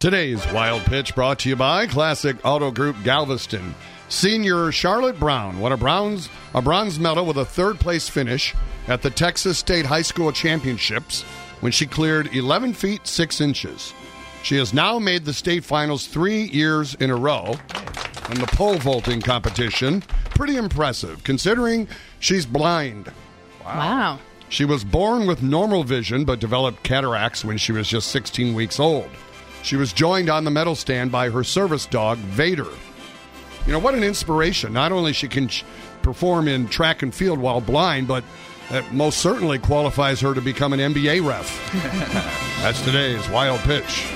Today's Wild Pitch brought to you by Classic Auto Group Galveston. Senior Charlotte Brown won a bronze, a bronze medal with a third place finish at the Texas State High School Championships when she cleared 11 feet 6 inches. She has now made the state finals three years in a row in the pole vaulting competition. Pretty impressive considering she's blind. Wow. She was born with normal vision but developed cataracts when she was just 16 weeks old. She was joined on the medal stand by her service dog, Vader. You know, what an inspiration. Not only she can perform in track and field while blind, but that most certainly qualifies her to become an NBA ref. That's today's Wild Pitch.